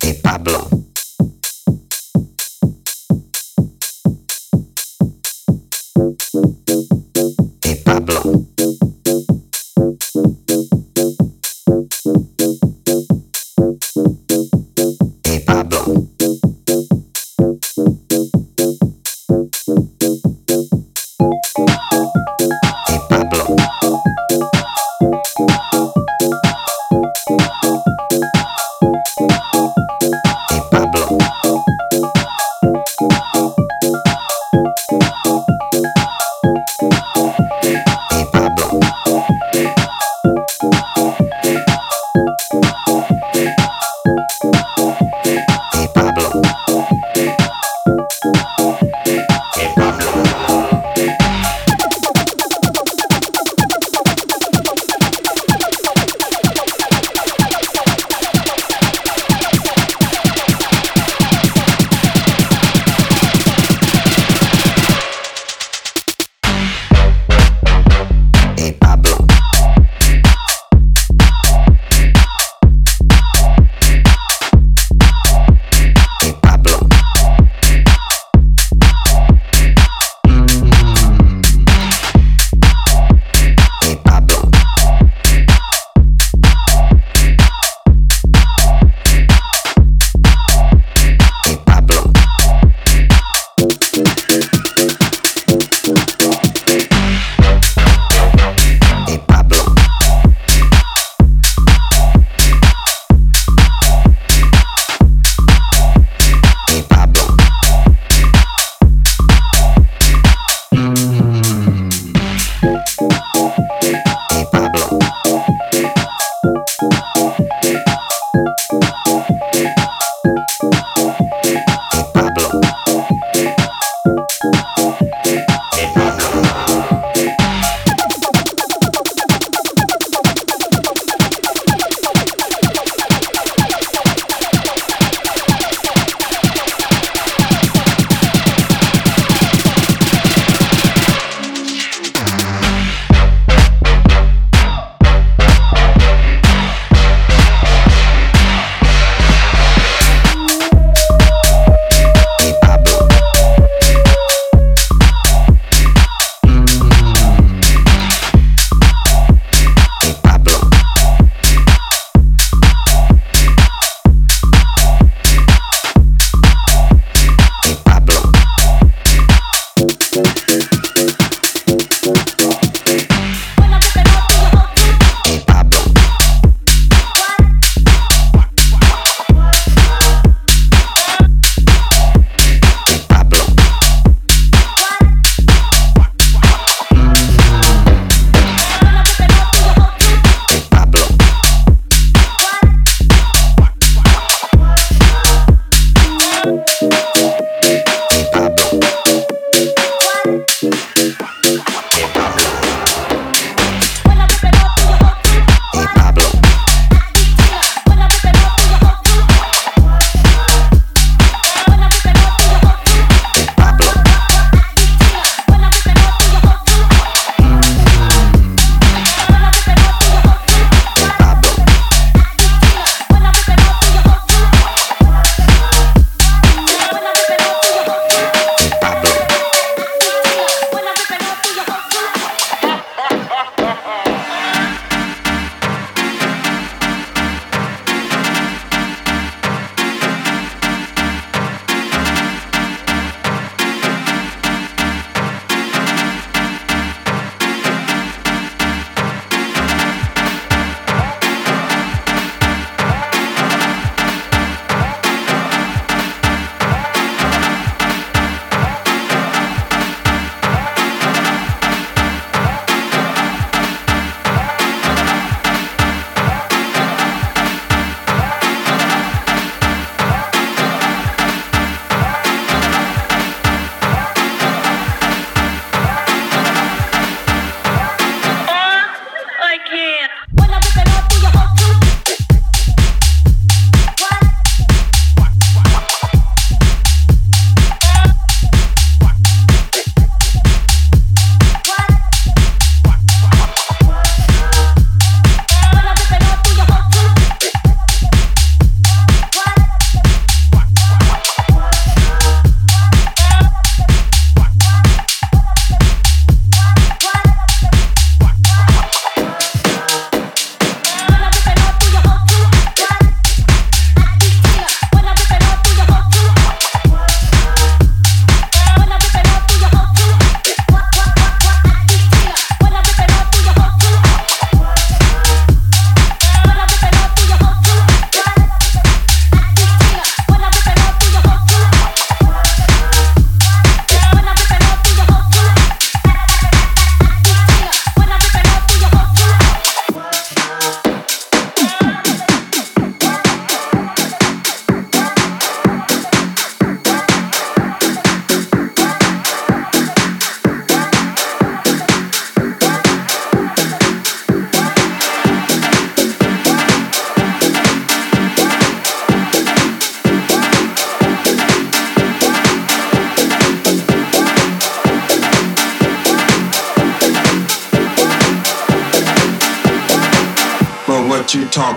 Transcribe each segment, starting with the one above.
Hey Pablo.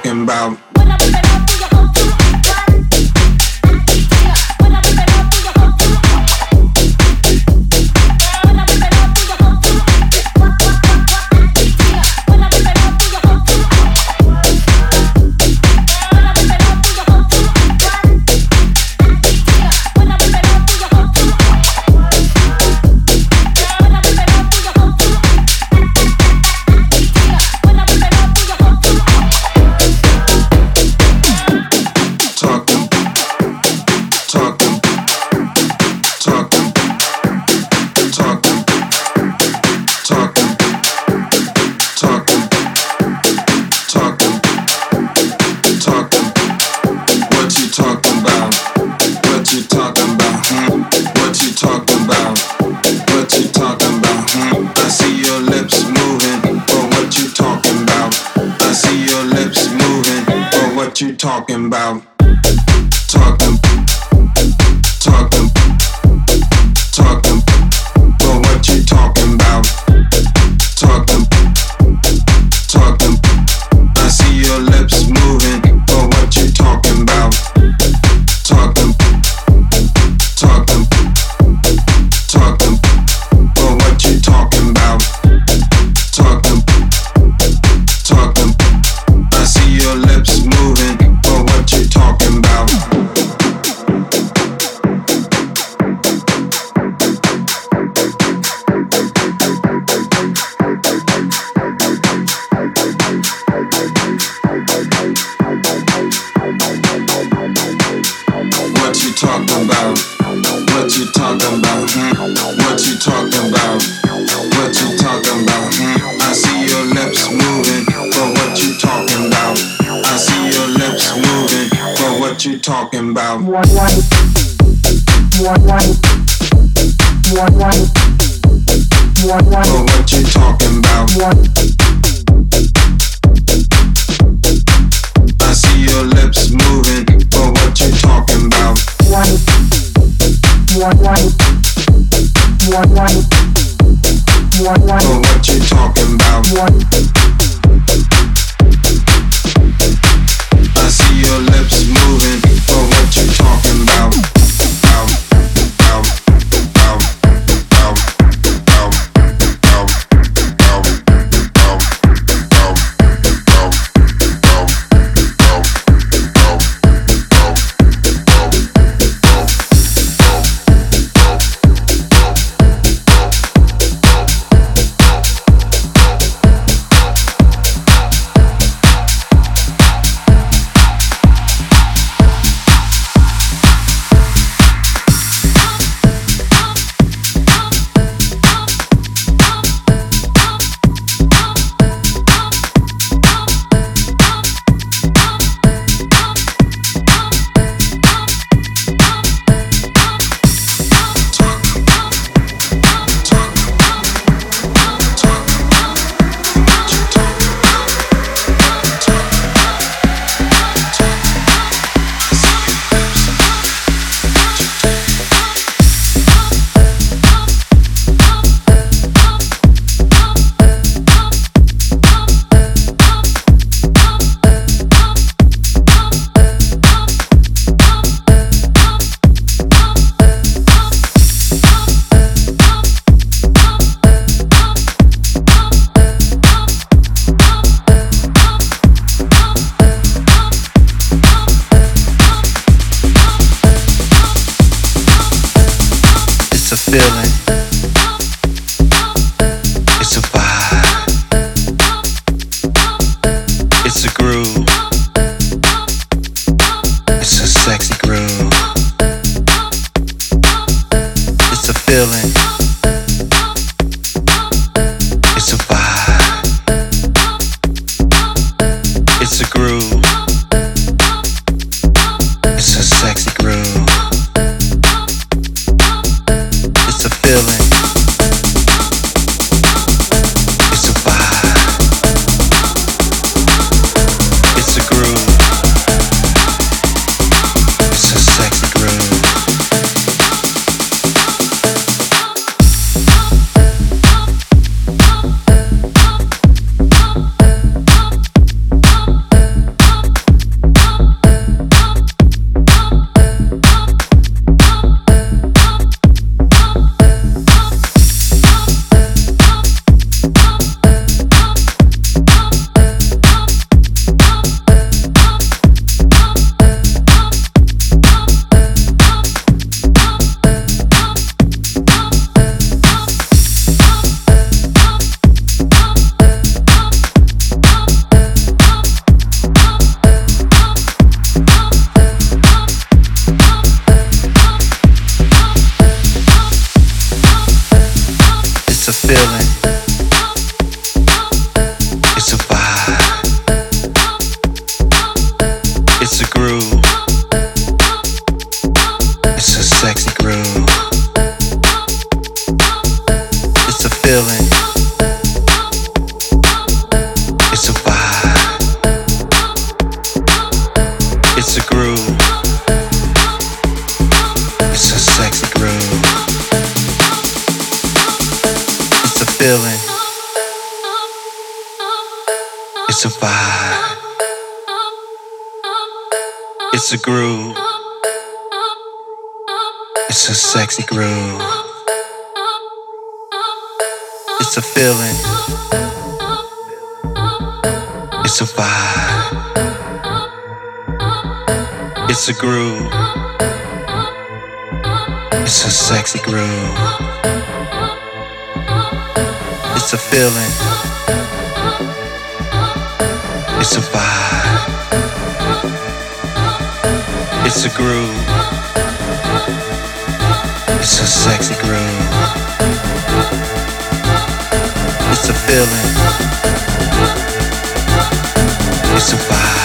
Talking about? Talking about? Talking about? What you talking about? What you talking about? What you talking about? I see your lips moving, but what you talking about? I see your lips moving, but what you talking about? For what you talking about? I see your lips moving, but what you talking about? But what you talking about? I see your lips moving, but what you talking about? groove. It's a sexy groove. It's a feeling. Sexy groove. It's a feeling. It's a vibe. It's a groove. It's a sexy groove. It's a feeling. It's a vibe. It's a groove. It's a sexy groove. It's a feeling. It's a vibe. It's a groove. It's a sexy groove. It's a feeling. It's a vibe. It's a groove. It's a sexy groove. It's a feeling. It's a vibe.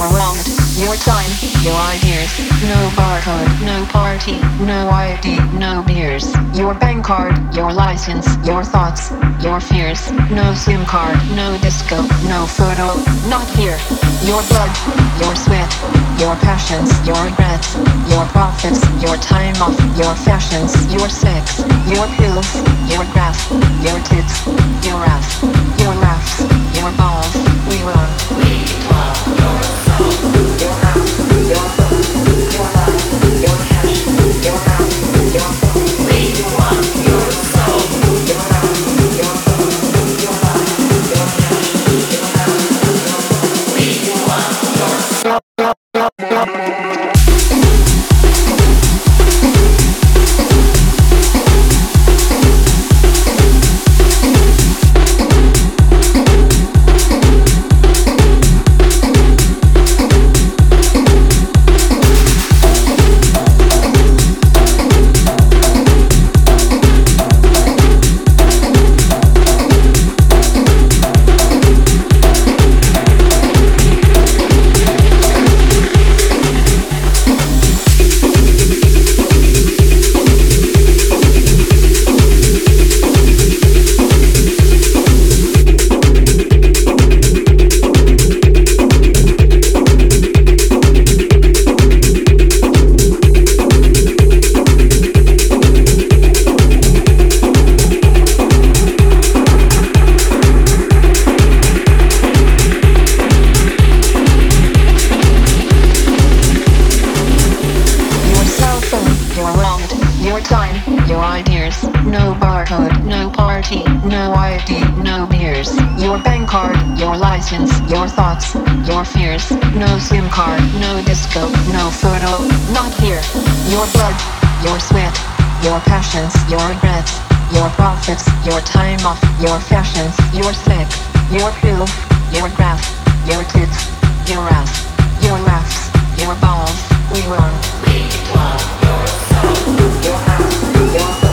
Wallet, your time, your ideas. No barcode, no party, no ID, no beers. Your bank card, your license, your thoughts, your fears. No SIM card, no disco, no photo, not here. Your blood, your sweat, your passions, your regrets, your profits, your time off, your fashions, your sex, your pills, your grass, your tits, your ass, your laughs, your balls. We run. Your house, your book, your card, your license, your thoughts, your fears. No SIM card, no disco, no photo, not here. Your blood, your sweat, your passions, your regrets, your profits, your time off, your fashions, your sick, your proof, your graph, your tits, your ass, your laughs, your balls. We run. We love soul, Your house, your